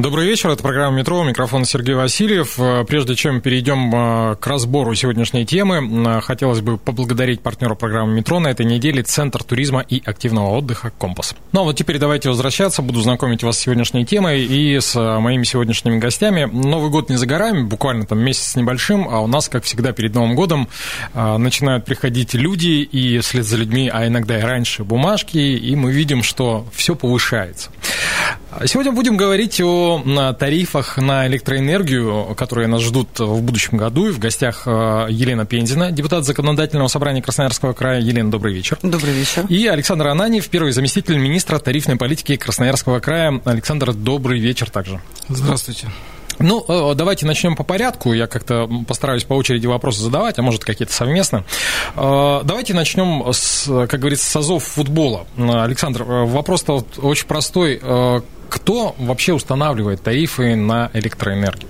Добрый вечер, это программа «Метро», микрофон Сергей Васильев. Э, прежде чем перейдем э, к разбору сегодняшней темы, э, хотелось бы поблагодарить партнера программы «Метро» на этой неделе Центр туризма и активного отдыха «Компас». Ну а вот теперь давайте возвращаться, буду знакомить вас с сегодняшней темой и с моими сегодняшними гостями. Новый год не за горами, буквально там месяц небольшим, а у нас, как всегда, перед Новым годом начинают приходить люди и вслед за людьми, а иногда и раньше, бумажки, и мы видим, что все повышается. Сегодня будем говорить о тарифах на электроэнергию, которые нас ждут в будущем году. И в гостях э, Елена Пензина, депутат Законодательного собрания Красноярского края. Елена, добрый вечер. Добрый вечер. И Александр Ананьев, первый заместитель министра тарифной политики Красноярского края. Александр, добрый вечер также. Здравствуйте. Ну, э, давайте начнем по порядку. Я как-то постараюсь по очереди вопросы задавать, а может, какие-то совместно. Э, давайте начнем, с, как говорится, с азов футбола. Александр, вопрос-то очень простой кто вообще устанавливает тарифы на электроэнергию?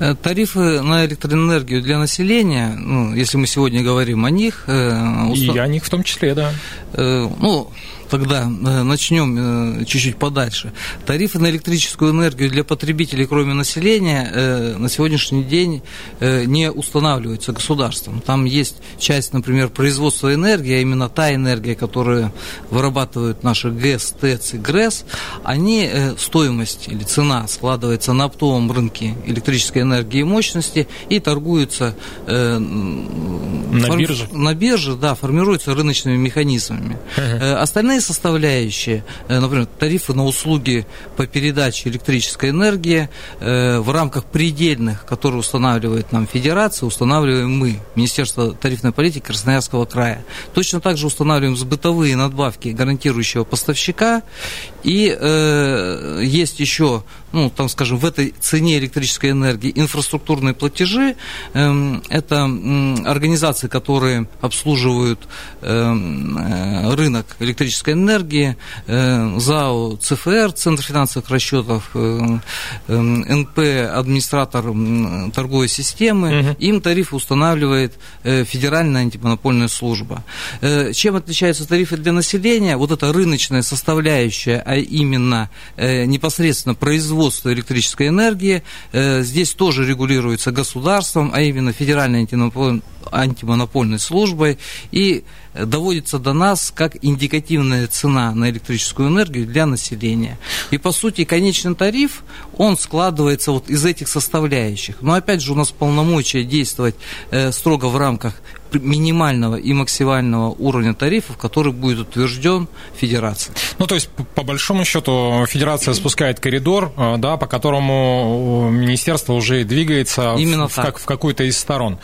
Э, тарифы на электроэнергию для населения, ну, если мы сегодня говорим о них... Э, уста... И о них в том числе, да. Э, ну, тогда э, начнем э, чуть-чуть подальше. Тарифы на электрическую энергию для потребителей, кроме населения, э, на сегодняшний день не устанавливаются государством. Там есть часть, например, производства энергии, а именно та энергия, которую вырабатывают наши ГЭС, ТЭЦ и ГРЭС, они, стоимость или цена складывается на оптовом рынке электрической энергии и мощности и торгуются на фор... бирже? На бирже, да, формируются рыночными механизмами. Uh-huh. Остальные составляющие, э, например, тарифы на услуги по передаче электрической энергии э, в рамках предельных, которые устанавливает нам Федерация, устанавливаем мы, Министерство тарифной политики Красноярского края. Точно так же устанавливаем сбытовые надбавки гарантирующего поставщика. И э, есть еще ну, там, скажем, в этой цене электрической энергии инфраструктурные платежи. Эм, это организации, которые обслуживают эм, э, рынок электрической энергии, э, ЗАО ЦФР, Центр финансовых расчетов, э, НП, администратор торговой системы. Угу. Им тарифы устанавливает Федеральная антимонопольная служба. Чем отличаются тарифы для населения? Вот эта рыночная составляющая, а именно непосредственно производство производства электрической энергии. Э, здесь тоже регулируется государством, а именно Федеральной антимонопольной, службой. И доводится до нас как индикативная цена на электрическую энергию для населения. И, по сути, конечный тариф, он складывается вот из этих составляющих. Но, опять же, у нас полномочия действовать э, строго в рамках минимального и максимального уровня тарифов, который будет утвержден Федерацией. Ну, то есть, по большому счету, Федерация спускает коридор, э, да, по которому министерство уже двигается Именно в, как, в какую-то из сторон.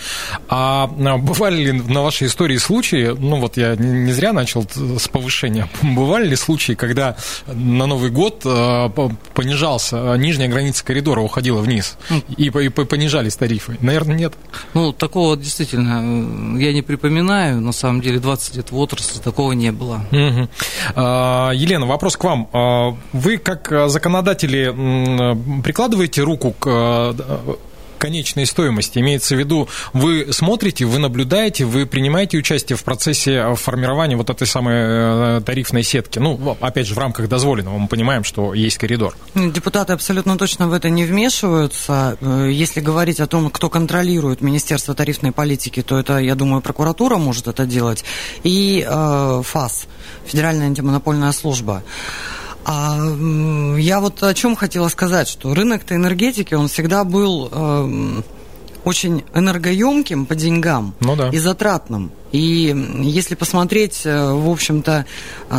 А бывали ли на вашей истории случаи, ну, вот я не зря начал с повышения, бывали ли случаи, когда на Новый год э, понижался, нижняя граница коридора уходила вниз, и понижались тарифы? Наверное, нет. Ну, такого действительно я не припоминаю, на самом деле 20 лет в отрасли такого не было. Угу. Елена, вопрос к вам. А, вы как законодатели прикладываете руку к конечной стоимости. Имеется в виду, вы смотрите, вы наблюдаете, вы принимаете участие в процессе формирования вот этой самой э, тарифной сетки. Ну, опять же, в рамках дозволенного мы понимаем, что есть коридор. Депутаты абсолютно точно в это не вмешиваются. Э, если говорить о том, кто контролирует Министерство тарифной политики, то это, я думаю, прокуратура может это делать. И э, ФАС, Федеральная антимонопольная служба. А я вот о чем хотела сказать, что рынок-то энергетики, он всегда был э, очень энергоемким по деньгам ну, да. и затратным. И если посмотреть, э, в общем-то,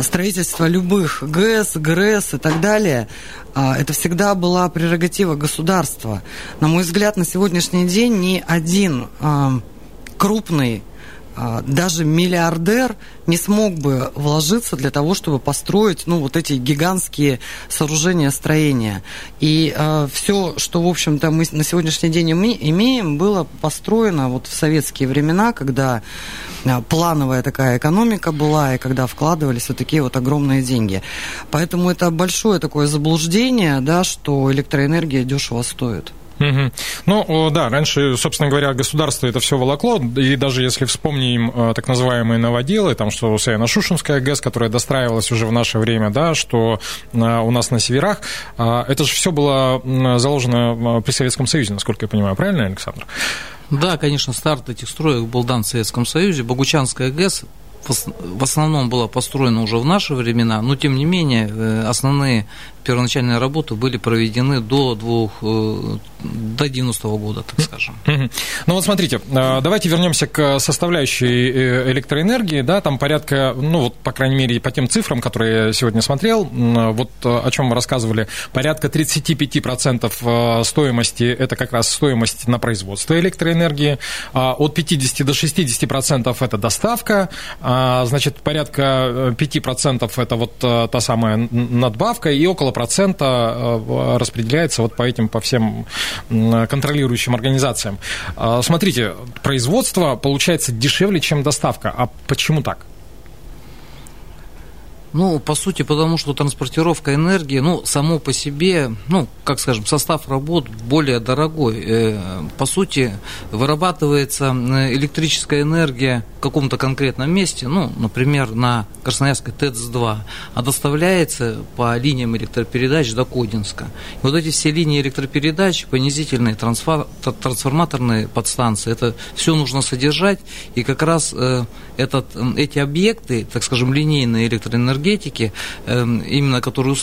строительство любых ГЭС, ГРЭС и так далее, а, это всегда была прерогатива государства. На мой взгляд, на сегодняшний день ни один а, крупный а, даже миллиардер не смог бы вложиться для того, чтобы построить ну, вот эти гигантские сооружения, строения. И э, все, что, в общем-то, мы на сегодняшний день имеем, было построено вот в советские времена, когда плановая такая экономика была, и когда вкладывались вот такие вот огромные деньги. Поэтому это большое такое заблуждение, да, что электроэнергия дешево стоит. Ну, да, раньше, собственно говоря, государство это все волокло, и даже если вспомним э, так называемые новоделы, там, что Саяно-Шушинская ГЭС, которая достраивалась уже в наше время, да, что э, у нас на северах, э, это же все было заложено при Советском Союзе, насколько я понимаю, правильно, Александр? Да, конечно, старт этих строек был дан в Советском Союзе. Богучанская ГЭС в основном была построена уже в наши времена, но тем не менее основные первоначальные работы были проведены до двух, э, до 90-го года, так скажем. Ну вот смотрите, э, давайте вернемся к составляющей э, электроэнергии, да, там порядка, ну вот, по крайней мере, по тем цифрам, которые я сегодня смотрел, вот о чем мы рассказывали, порядка 35% стоимости, это как раз стоимость на производство электроэнергии, а от 50 до 60% это доставка, а, значит, порядка 5% это вот та самая надбавка и около процента э, распределяется вот по этим, по всем контролирующим организациям. А, смотрите, производство получается дешевле, чем доставка. А почему так? Ну, по сути, потому что транспортировка энергии, ну, само по себе, ну, как скажем, состав работ более дорогой. Э, по сути, вырабатывается электрическая энергия в каком-то конкретном месте, ну, например, на Красноярской ТЭЦ-2, а доставляется по линиям электропередач до Кодинска. И вот эти все линии электропередач, понизительные, трансформаторные подстанции, это все нужно содержать, и как раз э, этот, эти объекты, так скажем, линейные электроэнергии, энергетики, эм, именно которые,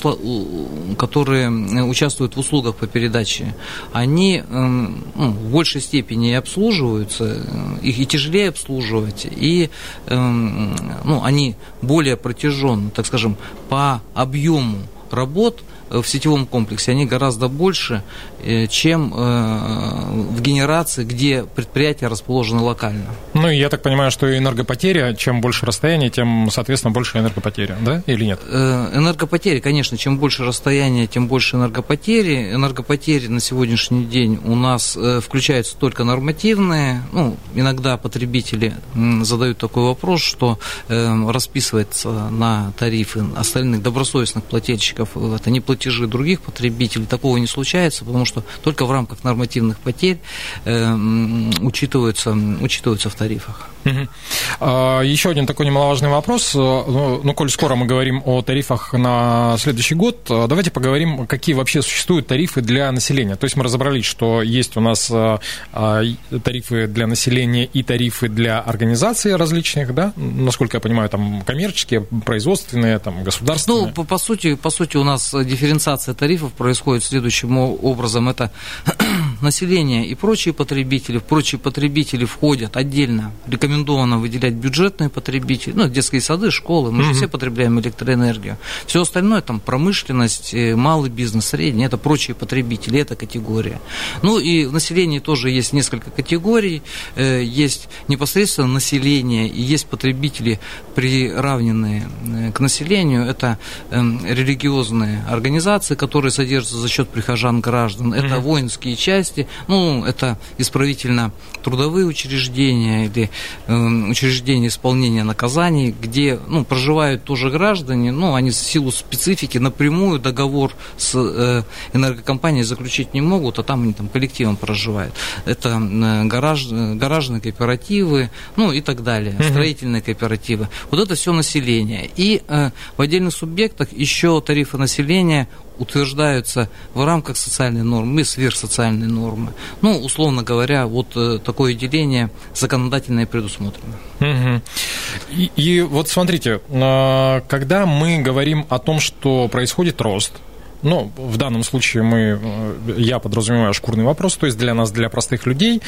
которые участвуют в услугах по передаче, они эм, ну, в большей степени обслуживаются, э, их и тяжелее обслуживать, и эм, ну, они более протяженны, так скажем, по объему работ в сетевом комплексе, они гораздо больше, э, чем э, в генерации, где предприятия расположены локально. Ну, и я так понимаю, что энергопотеря, чем больше расстояние, тем, соответственно, больше энергопотеря, да, или нет? Э, энергопотери, конечно, чем больше расстояние, тем больше энергопотери. Энергопотери на сегодняшний день у нас включаются только нормативные. Ну, иногда потребители задают такой вопрос, что расписывается на тарифы остальных добросовестных плательщиков, это не платежи платежи других потребителей. Такого не случается, потому что только в рамках нормативных потерь э, учитываются, учитываются в тарифах. А, еще один такой немаловажный вопрос. Ну, ну, коль скоро мы говорим о тарифах на следующий год, давайте поговорим, какие вообще существуют тарифы для населения. То есть мы разобрались, что есть у нас а, а, тарифы для населения и тарифы для организаций различных, да, насколько я понимаю, там коммерческие, производственные, там государственные. Ну, по, по сути, по сути, у нас дифференциация тарифов происходит следующим образом. Это население и прочие потребители. Прочие потребители входят отдельно рекомендовано выделять бюджетные потребители, ну, детские сады, школы, мы же все потребляем электроэнергию. Все остальное, там, промышленность, э, малый бизнес, средний, это прочие потребители, это категория. Ну, и в населении тоже есть несколько категорий, э, есть непосредственно население, и есть потребители, приравненные э, к населению, это эм, религиозные организации, которые содержатся за счет прихожан граждан, это воинские части, ну, это исправительно-трудовые учреждения или Эм, учреждения исполнения наказаний, где ну, проживают тоже граждане, но они в силу специфики напрямую договор с э, энергокомпанией заключить не могут, а там они там коллективом проживают. Это э, гараж, гаражные кооперативы, ну и так далее, строительные кооперативы. Вот это все население. И э, в отдельных субъектах еще тарифы населения утверждаются в рамках социальной нормы и сверхсоциальной нормы. Ну, условно говоря, вот э, такое деление законодательное предусмотрено. Угу. И, и вот смотрите, а, когда мы говорим о том, что происходит рост, ну, в данном случае мы, э, я подразумеваю шкурный вопрос, то есть для нас, для простых людей.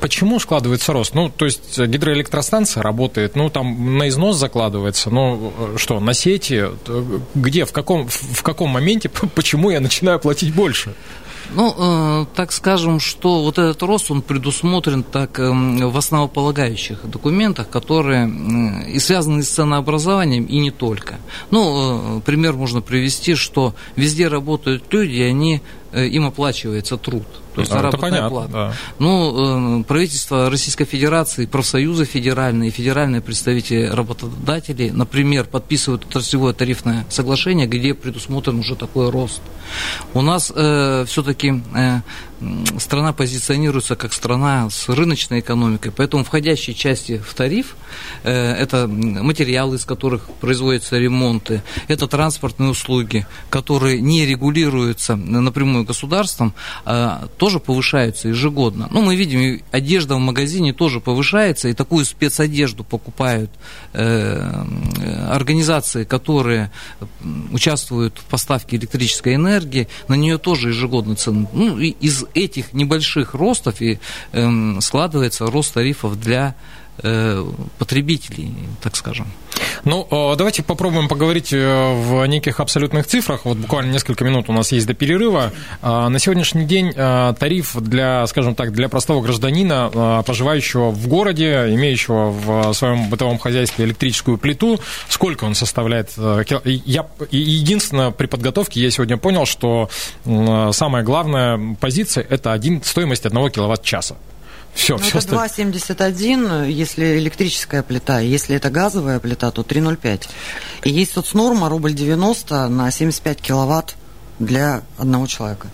Почему складывается рост? Ну, то есть гидроэлектростанция работает, ну, там на износ закладывается, ну, что, на сети, где, в каком, в каком моменте, почему я начинаю платить больше? Ну, э, так скажем, что вот этот рост, он предусмотрен так э, в основополагающих документах, которые э, и связаны с ценообразованием, и не только. Ну, э, пример можно привести, что везде работают люди, и они, э, им оплачивается труд. То есть это заработная понятно, плата. да. Ну, э, правительство Российской Федерации, профсоюзы федеральные, и федеральные представители работодателей, например, подписывают отраслевое тарифное соглашение, где предусмотрен уже такой рост. У нас все-таки страна позиционируется как страна с рыночной экономикой, поэтому входящие части в тариф э, это материалы, из которых производятся ремонты, это транспортные услуги, которые не регулируются напрямую государством, а тоже повышаются ежегодно. Ну, мы видим, одежда в магазине тоже повышается, и такую спецодежду покупают э, организации, которые участвуют в поставке электрической энергии, на нее тоже ежегодно цены. Ну, из этих небольших ростов и эм, складывается рост тарифов для потребителей, так скажем. Ну, э, давайте попробуем поговорить э, в неких абсолютных цифрах. Вот буквально несколько минут у нас есть до перерыва. Э, На сегодняшний день э, тариф для, скажем так, для простого гражданина, э, проживающего в городе, имеющего в своем бытовом хозяйстве электрическую плиту, сколько он составляет? э, Я единственное при подготовке я сегодня понял, что самая главная позиция это один, стоимость одного киловатт-часа. Все, Ну, все это 2,71, если электрическая плита. Если это газовая плита, то 3,05. И есть соцнорма рубль 90 на 75 киловатт для одного человека.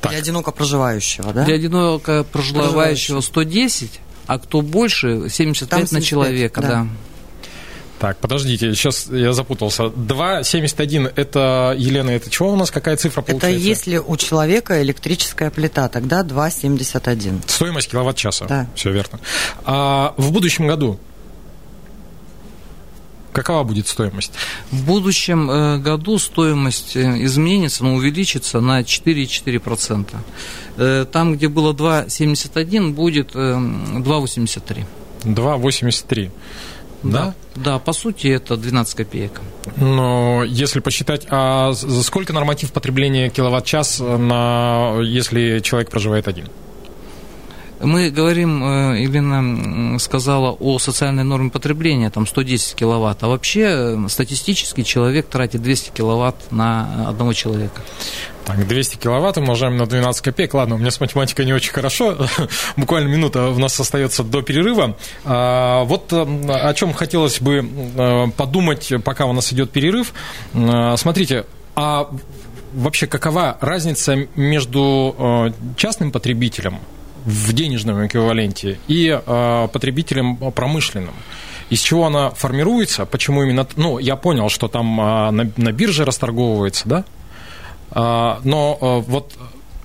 Так. Для одиноко проживающего, да? Для одиноко проживающего 110, а кто больше 75 Там на 75, человека, да. да. Так, подождите, сейчас я запутался. 2,71 это, Елена, это чего у нас, какая цифра Это получается? если у человека электрическая плита, тогда 2,71. Стоимость киловатт-часа. Да. Все верно. А в будущем году какова будет стоимость? В будущем э, году стоимость э, изменится, но увеличится на 4,4%. Э, Там, где было 2,71, будет э, 2,83. 2,83. Да? Да, по сути, это 12 копеек. Но если посчитать, а за сколько норматив потребления киловатт-час, на, если человек проживает один? Мы говорим, э, Елена м, сказала о социальной норме потребления, там 110 киловатт, а вообще э, статистически человек тратит 200 киловатт на одного человека. Так, 200 киловатт умножаем на 12 копеек. Ладно, у меня с математикой не очень хорошо. Буквально минута у нас остается до перерыва. А, Вот э, о чем хотелось бы э, подумать, пока у нас идет перерыв. Э, Смотрите, а вообще какова разница между э, частным потребителем в денежном эквиваленте и э, потребителем промышленным? Из чего она формируется? Почему именно... Ну, я понял, что там а, на, на бирже расторговывается, да? А, Но а, вот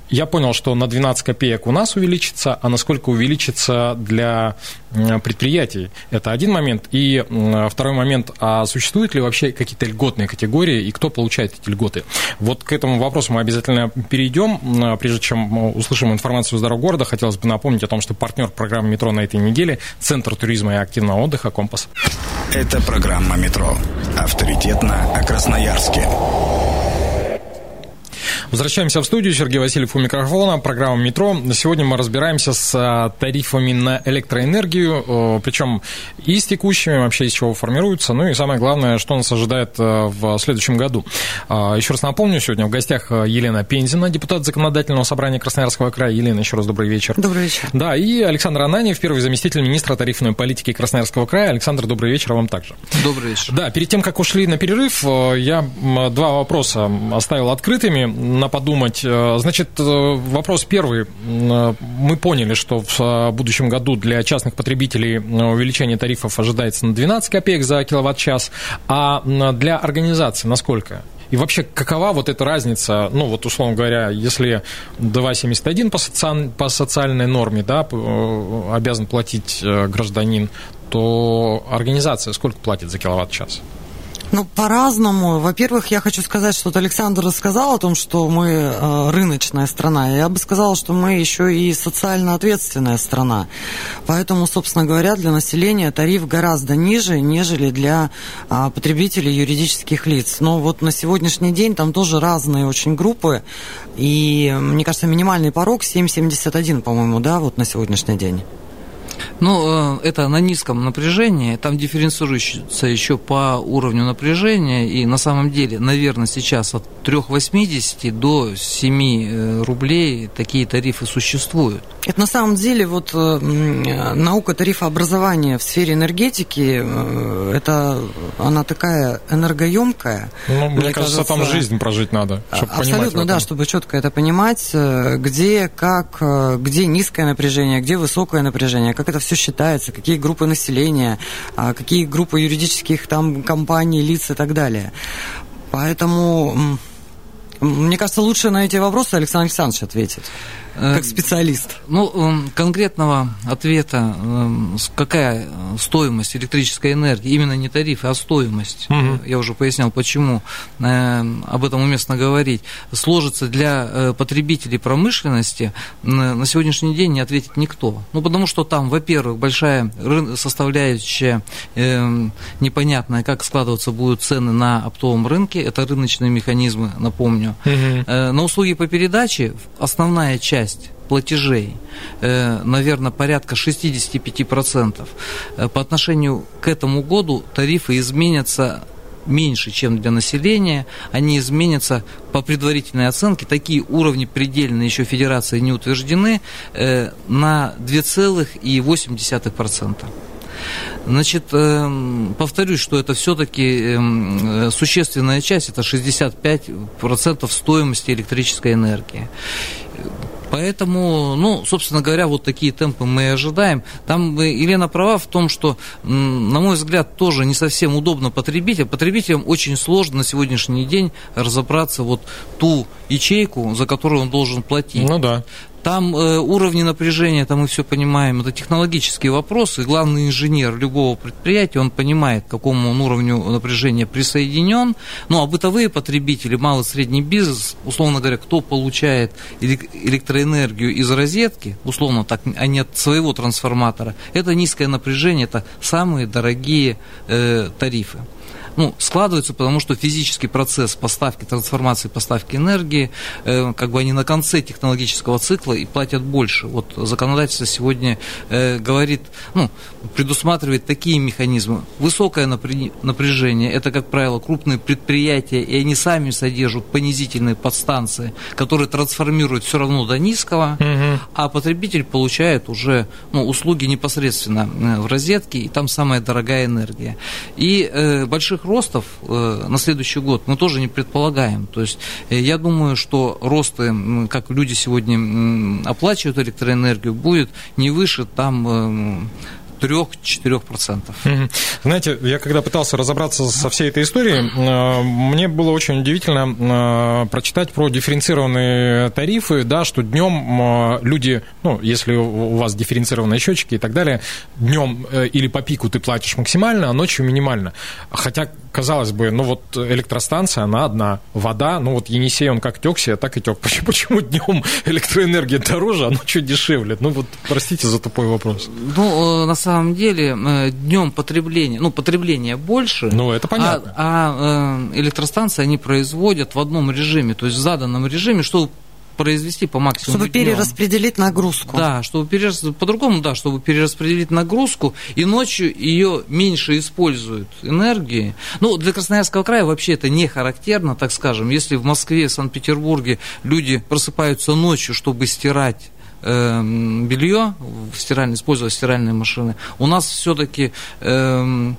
я понял, что на 12 копеек у нас увеличится, а насколько увеличится для предприятий. Это один момент. И второй момент, а существуют ли вообще какие-то льготные категории и кто получает эти льготы? Вот к этому вопросу мы обязательно перейдем. Прежде чем услышим информацию из дорог города, хотелось бы напомнить о том, что партнер программы «Метро» на этой неделе – Центр туризма и активного отдыха «Компас». Это программа «Метро». Авторитетно о Красноярске. Возвращаемся в студию. Сергей Васильев у микрофона. Программа «Метро». Сегодня мы разбираемся с а, тарифами на электроэнергию, э, причем и с текущими, вообще из чего формируются, ну и самое главное, что нас ожидает э, в следующем году. Еще раз напомню, сегодня в гостях э, Елена Пензина, депутат Законодательного собрания Красноярского края. Елена, еще раз добрый вечер. Добрый вечер. Да, и Александр Ананьев, первый заместитель министра тарифной политики Красноярского края. Александр, добрый вечер вам также. Добрый вечер. Да, перед тем, как ушли на перерыв, э, я два вопроса оставил открытыми на подумать. Э, Значит, э, вопрос первый. Э, Мы поняли, что в будущем году для частных потребителей увеличение тарифов ожидается на 12 копеек за киловатт-час, а для организации на сколько? И вообще, какова вот эта разница, ну, вот, условно говоря, если 2,71 по, социаль- по социальной норме, да, обязан платить гражданин, то организация сколько платит за киловатт-час? Ну, по-разному. Во-первых, я хочу сказать, что вот Александр рассказал о том, что мы э, рыночная страна. Я бы сказала, что мы еще и социально ответственная страна. Поэтому, собственно говоря, для населения тариф гораздо ниже, нежели для э, потребителей юридических лиц. Но вот на сегодняшний день там тоже разные очень группы. И, мне кажется, минимальный порог 7,71, по-моему, да, вот на сегодняшний день. Ну, э, это на низком напряжении, там дифференцируется еще по уровню напряжения, и на самом деле, наверное, сейчас от 3,80 до 7 э, рублей такие тарифы существуют. Это на самом деле вот э, наука тарифообразования в сфере энергетики, это она такая энергоемкая. Ну, мне, мне кажется, кажется, там жизнь прожить надо, чтобы Абсолютно, да, чтобы четко это понимать, где, как, где низкое напряжение, где высокое напряжение, как это все считается, какие группы населения, а, какие группы юридических там компаний, лиц и так далее. Поэтому, мне кажется, лучше на эти вопросы Александр Александрович ответит. Как э, специалист. Ну, эм, конкретного ответа, эм, какая стоимость электрической энергии, именно не тариф, а стоимость, угу. я уже пояснял, почему эм, об этом уместно говорить, сложится для э, потребителей промышленности, на сегодняшний день не ответит никто. Ну, потому что там, во-первых, большая составляющая непонятная, как складываться будут цены на оптовом рынке, это рыночные механизмы, напомню. Угу. На услуги по передаче основная часть часть платежей, э, наверное, порядка 65%. Э, по отношению к этому году тарифы изменятся меньше, чем для населения, они изменятся по предварительной оценке, такие уровни предельные еще Федерации не утверждены, э, на 2,8%. Значит, повторюсь, что это все-таки существенная часть, это 65% стоимости электрической энергии. Поэтому, ну, собственно говоря, вот такие темпы мы и ожидаем. Там Елена права в том, что, на мой взгляд, тоже не совсем удобно потребителям. Потребителям очень сложно на сегодняшний день разобраться вот ту ячейку, за которую он должен платить. Ну да. Там э, уровни напряжения, там мы все понимаем, это технологические вопросы. Главный инженер любого предприятия, он понимает, к какому он уровню напряжения присоединен. Ну, а бытовые потребители, малый средний бизнес, условно говоря, кто получает электроэнергию из розетки, условно так, а не от своего трансформатора, это низкое напряжение, это самые дорогие э, тарифы ну, складываются, потому что физический процесс поставки, трансформации, поставки энергии, э, как бы они на конце технологического цикла и платят больше. Вот законодательство сегодня э, говорит, ну, предусматривает такие механизмы. Высокое напряжение, это, как правило, крупные предприятия, и они сами содержат понизительные подстанции, которые трансформируют все равно до низкого, угу. а потребитель получает уже ну, услуги непосредственно э, в розетке, и там самая дорогая энергия. И э, больших ростов э, на следующий год мы тоже не предполагаем. То есть э, я думаю, что росты, как люди сегодня оплачивают электроэнергию, будет не выше там 3-4%. Знаете, я когда пытался разобраться со всей этой историей, э, мне было очень удивительно э, прочитать про дифференцированные тарифы, да, что днем э, люди, ну, если у вас дифференцированные счетчики и так далее, днем или по пику ты платишь максимально, а ночью минимально. Хотя, казалось бы, ну вот электростанция, она одна, вода, ну вот Енисей, он как текся, так и тек. Почему, почему днем электроэнергия дороже, а ночью дешевле? Ну вот, простите за тупой вопрос. Ну, на самом деле э, днем потребление, ну, потребление больше. Ну, это понятно. А, а э, электростанции они производят в одном режиме, то есть в заданном режиме, что произвести по максимуму. Чтобы перераспределить нагрузку. Да, чтобы перерас... по-другому, да, чтобы перераспределить нагрузку, и ночью ее меньше используют энергии. Ну, для Красноярского края вообще это не характерно, так скажем. Если в Москве, Санкт-Петербурге люди просыпаются ночью, чтобы стирать э, белье, стиральные, использовать стиральные машины, у нас все-таки эм,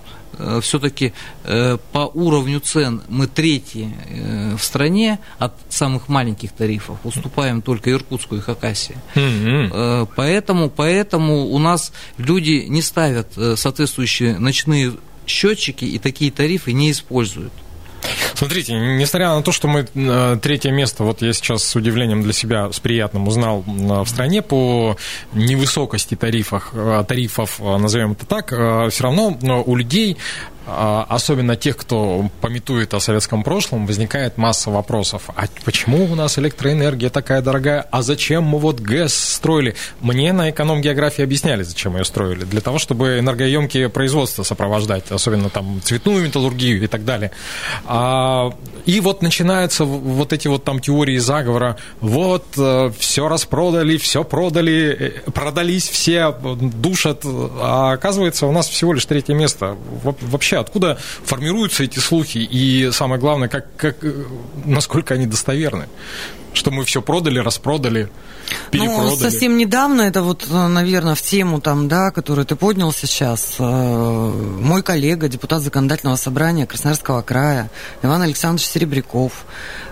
все-таки э, по уровню цен мы третьи э, в стране от самых маленьких тарифов, уступаем только Иркутску и Хакасии. Mm-hmm. Поэтому, поэтому у нас люди не ставят соответствующие ночные счетчики и такие тарифы не используют. Смотрите, несмотря на то, что мы э, третье место, вот я сейчас с удивлением для себя, с приятным узнал в стране по невысокости э, тарифов, э, назовем это так, все равно у людей особенно тех, кто пометует о советском прошлом, возникает масса вопросов. А почему у нас электроэнергия такая дорогая? А зачем мы вот ГЭС строили? Мне на эконом-географии объясняли, зачем ее строили. Для того, чтобы энергоемкие производства сопровождать, особенно там цветную металлургию и так далее. А, и вот начинаются вот эти вот там теории заговора. Вот, э, все распродали, все продали, э, продались все, душат. А оказывается, у нас всего лишь третье место. Вообще, откуда формируются эти слухи? И самое главное, как, как, э, насколько они достоверны? что мы все продали, распродали, перепродали. Ну, совсем недавно, это вот, наверное, в тему там, да, которую ты поднял сейчас, мой коллега, депутат законодательного собрания Красноярского края, Иван Александрович Серебряков,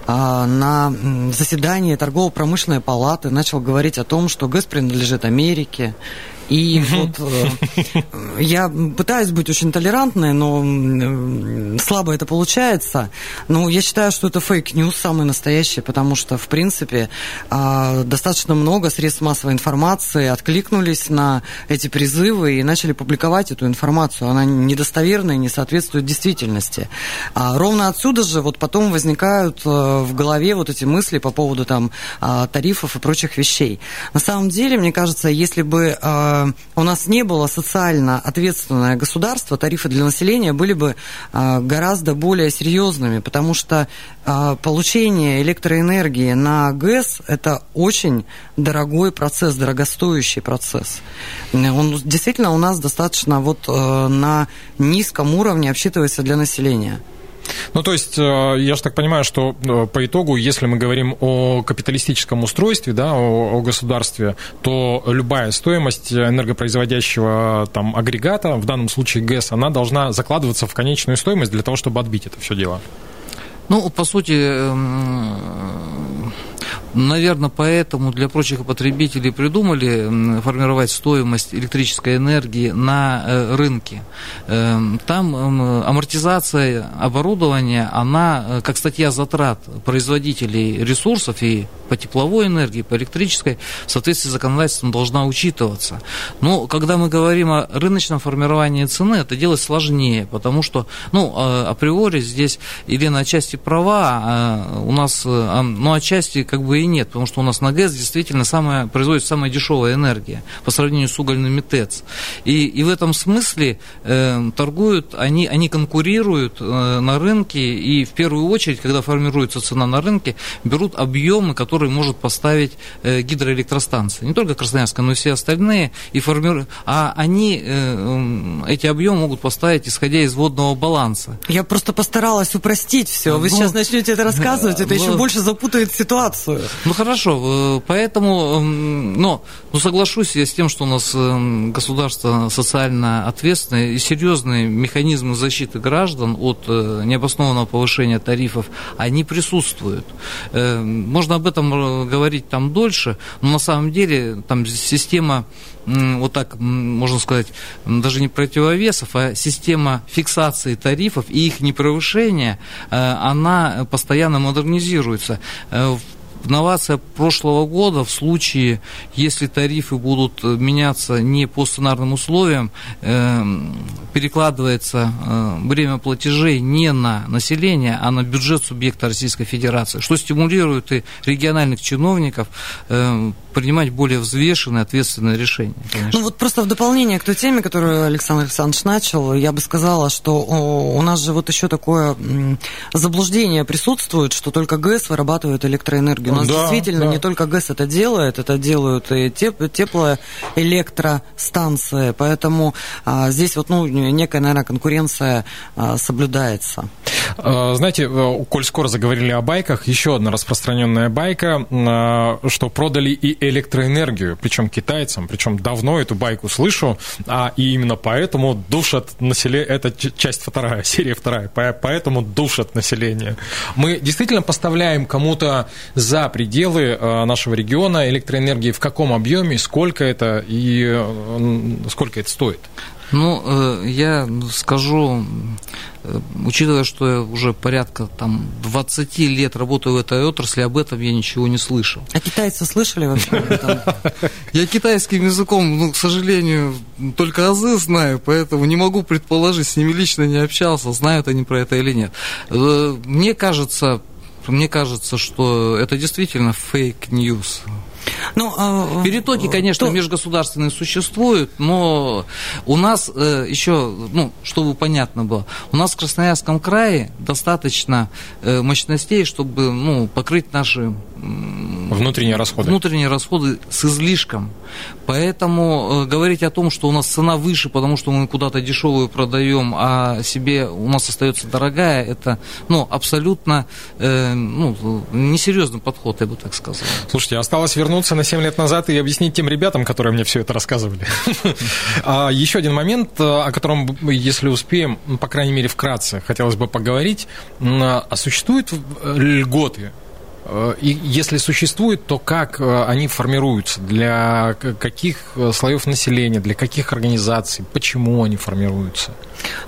на заседании торгово-промышленной палаты начал говорить о том, что ГЭС принадлежит Америке, и вот э, я пытаюсь быть очень толерантной, но слабо это получается. Но я считаю, что это fake news самый настоящий, потому что, в принципе, а, достаточно много средств массовой информации откликнулись на эти призывы и начали публиковать эту информацию. Она недостоверная не соответствует действительности. А ровно отсюда же вот потом возникают э, в голове вот эти мысли по поводу там а, тарифов и прочих вещей. На самом деле, мне кажется, если бы Э, у нас не было социально ответственное государство, тарифы для населения были бы э, гораздо более серьезными, потому что э, получение электроэнергии на ГЭС – это очень дорогой процесс, дорогостоящий процесс. Он действительно у нас достаточно вот на низком уровне обсчитывается для населения. Ну, то есть, э, я же так понимаю, что э, по итогу, если мы говорим о капиталистическом устройстве, да, о, о государстве, то любая стоимость энергопроизводящего там, агрегата, в данном случае ГЭС, она должна закладываться в конечную стоимость для того, чтобы отбить это все дело. Ну, по сути, эм, Наверное, поэтому для прочих потребителей придумали формировать стоимость электрической энергии на э, рынке. Эм, там амортизация оборудования, она э, как статья затрат производителей ресурсов и по тепловой энергии, по электрической, в соответствии с законодательством должна учитываться. Но когда мы говорим о рыночном формировании цены, это делать сложнее, потому что, ну, э, априори здесь Елена отчасти права, а у нас, ну, отчасти как бы и нет, потому что у нас на ГЭС действительно самая, производится самая дешевая энергия по сравнению с угольными ТЭЦ. И, и в этом смысле э, торгуют, они, они конкурируют э, на рынке, и в первую очередь, когда формируется цена на рынке, берут объемы, которые может поставить э, гидроэлектростанция. Не только Красноярская, но и все остальные. И формируют, а они, э, эти объемы могут поставить, исходя из водного баланса. Я просто постаралась упростить все. Вы ну, сейчас начнете это рассказывать, это ну, еще больше запутает ситуацию. Ну хорошо, э, поэтому, эм, но ну, соглашусь я с тем, что у нас эм, государство социально ответственное и серьезные механизмы защиты граждан от э, необоснованного повышения тарифов, они присутствуют. Э, можно об этом говорить там дольше, но на самом деле там система вот так, можно сказать, даже не противовесов, а система фиксации тарифов и их непревышения, она постоянно модернизируется. В Новация прошлого года в случае, если тарифы будут э, меняться не по сценарным условиям, э, перекладывается э, время платежей не на население, а на бюджет субъекта Российской Федерации, что стимулирует и региональных чиновников э, принимать более взвешенные, ответственные решения. Конечно. Ну вот просто в дополнение к той теме, которую Александр Александрович начал, я бы сказала, что у нас же вот еще такое заблуждение присутствует, что только ГЭС вырабатывает электроэнергию. У нас да, действительно да. не только ГЭС это делает, это делают и теп теплоэлектростанции, поэтому а, здесь вот ну, некая, наверное, конкуренция а, соблюдается. А, знаете, э, коль скоро заговорили о байках, еще одна распространенная байка, а, что продали и электроэнергию, причем китайцам, причем давно эту байку слышу, а и именно поэтому душат население, это часть вторая, серия вторая, поэтому душат население. Мы действительно поставляем кому-то за пределы э, нашего региона электроэнергии, в каком объеме, сколько это и сколько это стоит? Ну, я скажу, учитывая, что я уже порядка там 20 лет работаю в этой отрасли, об этом я ничего не слышал. А китайцы слышали вообще об этом? Я китайским языком, ну, к сожалению, только азы знаю, поэтому не могу предположить, с ними лично не общался, знают они про это или нет. Мне кажется, мне кажется, что это действительно fake news. Ну, а, Перетоки, конечно, то... межгосударственные существуют, но у нас э, еще, ну, чтобы понятно было, у нас в Красноярском крае достаточно э, мощностей, чтобы ну, покрыть наши Внутренние расходы. Внутренние расходы с излишком. Поэтому э, говорить о том, что у нас цена выше, потому что мы куда-то дешевую продаем, а себе у нас остается дорогая, это ну, абсолютно э, ну, несерьезный подход, я бы так сказал. Слушайте, осталось вернуться на 7 лет назад и объяснить тем ребятам, которые мне все это рассказывали. А, еще один момент, э, о котором, если успеем, по крайней мере, вкратце, хотелось бы поговорить. А существуют э, льготы и если существует, то как э, они формируются? Для каких э, слоев населения, для каких организаций? Почему они формируются?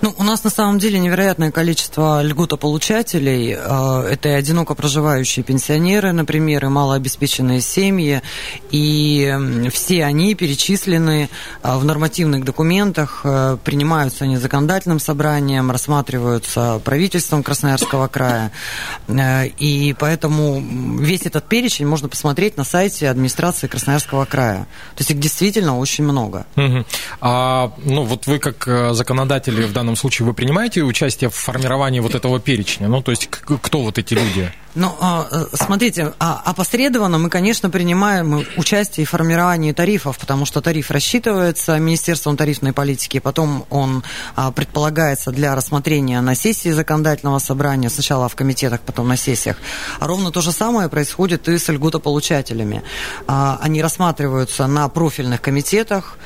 Ну, у нас на самом деле невероятное количество льготополучателей. Это и одиноко проживающие пенсионеры, например, и малообеспеченные семьи. И все они перечислены в нормативных документах, принимаются они законодательным собранием, рассматриваются правительством Красноярского края. И поэтому весь этот перечень можно посмотреть на сайте администрации Красноярского края. То есть их действительно очень много. Угу. А, ну, вот вы как э, законодатели в данном случае, вы принимаете участие в формировании вот этого перечня? Ну, то есть кто вот эти люди? Ну, а, э, смотрите, а, опосредованно мы, конечно, принимаем участие в формировании тарифов, потому что тариф рассчитывается Министерством тарифной политики, потом он а, предполагается для рассмотрения на сессии законодательного собрания, сначала в комитетах, потом на сессиях. А ровно то же самое происходит и с льготополучателями. Они рассматриваются на профильных комитетах,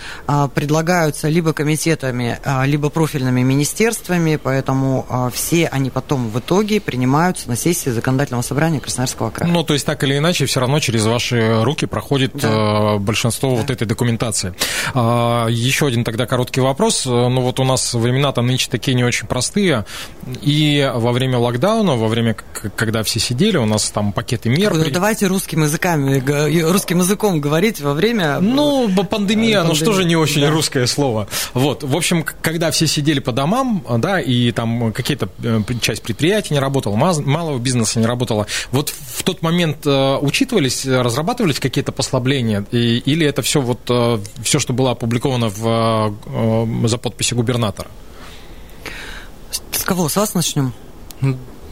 предлагаются либо комитетами, либо профильными министерствами, поэтому все они потом в итоге принимаются на сессии законодательного законодательного собрания Красноярского края. Ну, то есть, так или иначе, все равно через ваши руки проходит да. Э, большинство да. вот этой документации. А, еще один тогда короткий вопрос. Ну, вот у нас времена-то нынче такие не очень простые. И во время локдауна, во время, когда все сидели, у нас там пакеты мер. Ну, давайте русским языками, русским языком говорить во время... Ну, пандемия, ну что же не очень да. русское слово. Вот, в общем, когда все сидели по домам, да, и там какие-то э, часть предприятий не работала, малого бизнеса не работала, работало. Вот в тот момент э, учитывались, разрабатывались какие-то послабления, и, или это все вот э, все, что было опубликовано в, э, за подписью губернатора? С кого? С вас начнем?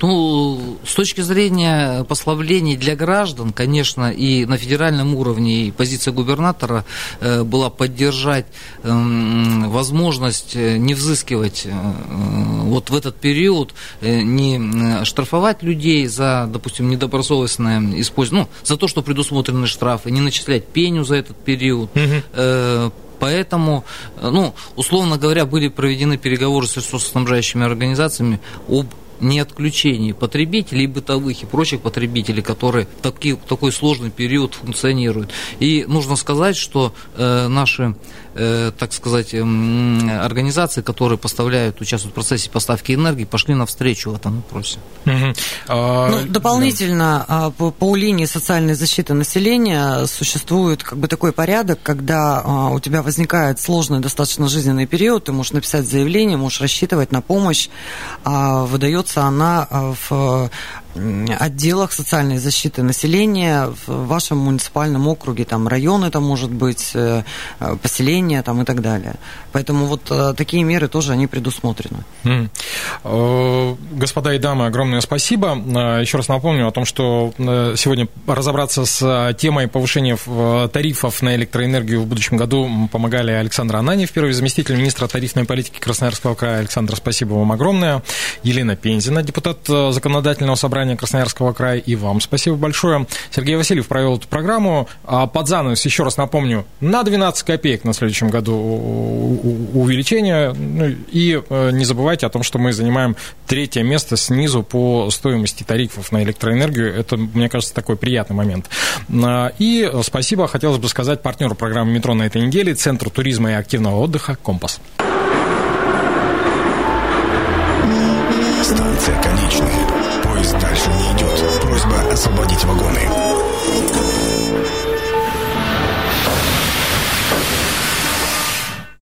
Ну, с точки зрения послаблений для граждан, конечно, и на федеральном уровне и позиция губернатора э, была поддержать эм, возможность э, не взыскивать э, вот в этот период, не штрафовать людей за, допустим, недобросовестное использование, ну, за то, что предусмотрены штрафы, не начислять пеню за этот период. Угу. Поэтому, ну, условно говоря, были проведены переговоры с ресурсоснабжающими организациями об не отключении потребителей, бытовых и прочих потребителей, которые в таки, такой сложный период функционируют. И нужно сказать, что э, наши так сказать, эм, организации, которые поставляют, участвуют в процессе поставки энергии, пошли навстречу в этом вопросе. Угу. А, ну, дополнительно да. по, по линии социальной защиты населения существует как бы такой порядок, когда а, у тебя возникает сложный достаточно жизненный период, ты можешь написать заявление, можешь рассчитывать на помощь, а, выдается она в отделах социальной защиты населения в вашем муниципальном округе, там район это может быть, э, поселение там и так далее. Поэтому вот э, такие меры тоже они предусмотрены. Господа и дамы, огромное спасибо. Еще раз напомню о том, что сегодня разобраться с темой повышения тарифов на электроэнергию в будущем году помогали Александр Ананев, первый заместитель министра тарифной политики Красноярского края. Александр, спасибо вам огромное. Елена Пензина, депутат законодательного собрания образования Красноярского края. И вам спасибо большое. Сергей Васильев провел эту программу. А под занавес, еще раз напомню, на 12 копеек на следующем году увеличение. Ну, и э, не забывайте о том, что мы занимаем третье место снизу по стоимости тарифов на электроэнергию. Это, мне кажется, такой приятный момент. А, и спасибо, хотелось бы сказать партнеру программы «Метро» на этой неделе, Центру туризма и активного отдыха «Компас».